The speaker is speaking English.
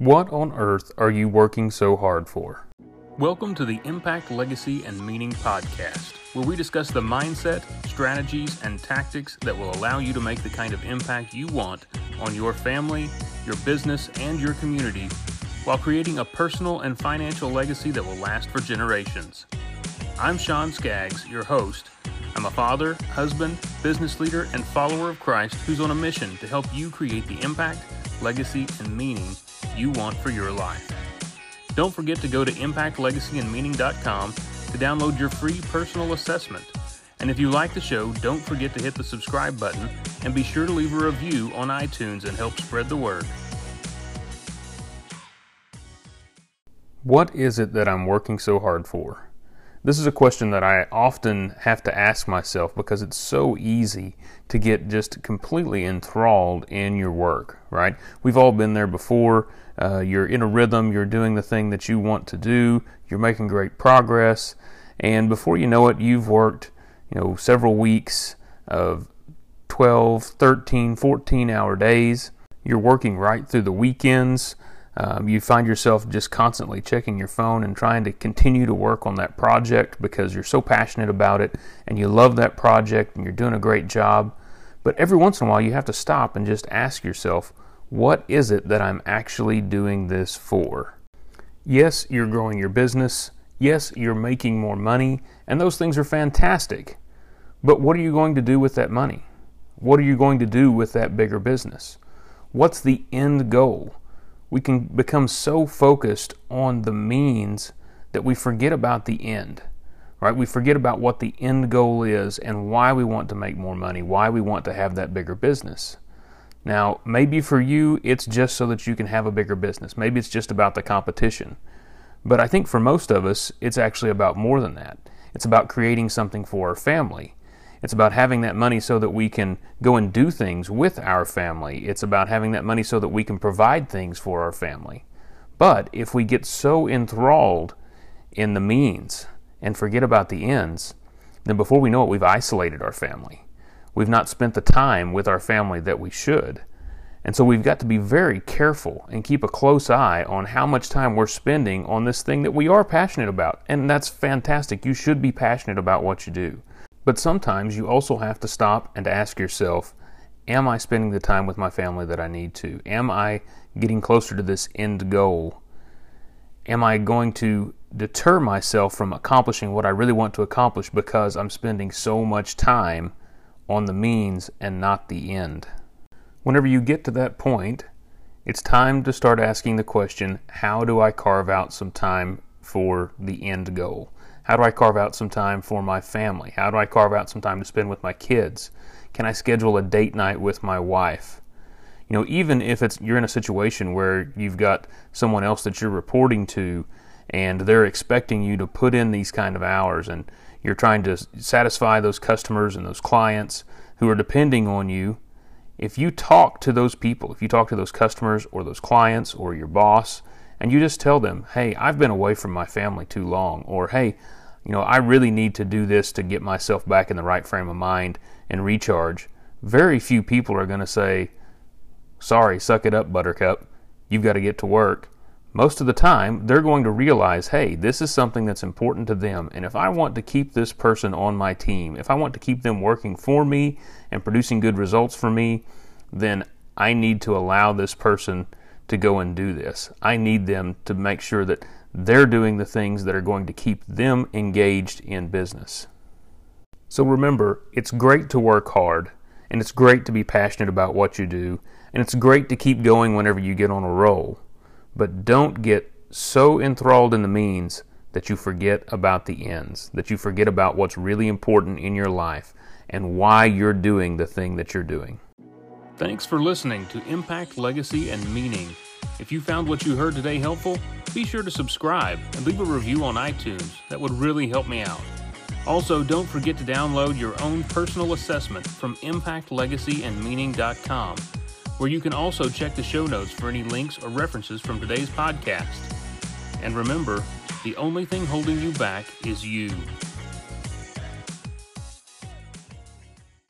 What on earth are you working so hard for? Welcome to the Impact, Legacy, and Meaning podcast, where we discuss the mindset, strategies, and tactics that will allow you to make the kind of impact you want on your family, your business, and your community while creating a personal and financial legacy that will last for generations. I'm Sean Skaggs, your host. I'm a father, husband, business leader, and follower of Christ who's on a mission to help you create the impact, legacy, and meaning you want for your life. Don't forget to go to impactlegacyandmeaning.com to download your free personal assessment. And if you like the show, don't forget to hit the subscribe button and be sure to leave a review on iTunes and help spread the word. What is it that I'm working so hard for? This is a question that I often have to ask myself because it's so easy to get just completely enthralled in your work, right? We've all been there before. Uh, you're in a rhythm, you're doing the thing that you want to do, you're making great progress, and before you know it, you've worked, you know, several weeks of 12, 13, 14 hour days. You're working right through the weekends. Um, you find yourself just constantly checking your phone and trying to continue to work on that project because you're so passionate about it and you love that project and you're doing a great job. But every once in a while, you have to stop and just ask yourself, what is it that I'm actually doing this for? Yes, you're growing your business. Yes, you're making more money, and those things are fantastic. But what are you going to do with that money? What are you going to do with that bigger business? What's the end goal? We can become so focused on the means that we forget about the end. Right? We forget about what the end goal is and why we want to make more money, why we want to have that bigger business. Now, maybe for you, it's just so that you can have a bigger business. Maybe it's just about the competition. But I think for most of us, it's actually about more than that. It's about creating something for our family. It's about having that money so that we can go and do things with our family. It's about having that money so that we can provide things for our family. But if we get so enthralled in the means and forget about the ends, then before we know it, we've isolated our family. We've not spent the time with our family that we should. And so we've got to be very careful and keep a close eye on how much time we're spending on this thing that we are passionate about. And that's fantastic. You should be passionate about what you do. But sometimes you also have to stop and ask yourself, am I spending the time with my family that I need to? Am I getting closer to this end goal? Am I going to deter myself from accomplishing what I really want to accomplish because I'm spending so much time on the means and not the end? Whenever you get to that point, it's time to start asking the question how do I carve out some time for the end goal? How do I carve out some time for my family? How do I carve out some time to spend with my kids? Can I schedule a date night with my wife? You know, even if it's you're in a situation where you've got someone else that you're reporting to and they're expecting you to put in these kind of hours and you're trying to satisfy those customers and those clients who are depending on you, if you talk to those people, if you talk to those customers or those clients or your boss, and you just tell them, hey, I've been away from my family too long, or hey, you know, I really need to do this to get myself back in the right frame of mind and recharge. Very few people are going to say, sorry, suck it up, Buttercup. You've got to get to work. Most of the time, they're going to realize, hey, this is something that's important to them. And if I want to keep this person on my team, if I want to keep them working for me and producing good results for me, then I need to allow this person to go and do this. I need them to make sure that they're doing the things that are going to keep them engaged in business. So remember, it's great to work hard, and it's great to be passionate about what you do, and it's great to keep going whenever you get on a roll. But don't get so enthralled in the means that you forget about the ends, that you forget about what's really important in your life and why you're doing the thing that you're doing. Thanks for listening to Impact, Legacy, and Meaning. If you found what you heard today helpful, be sure to subscribe and leave a review on iTunes. That would really help me out. Also, don't forget to download your own personal assessment from impactlegacyandmeaning.com, where you can also check the show notes for any links or references from today's podcast. And remember, the only thing holding you back is you.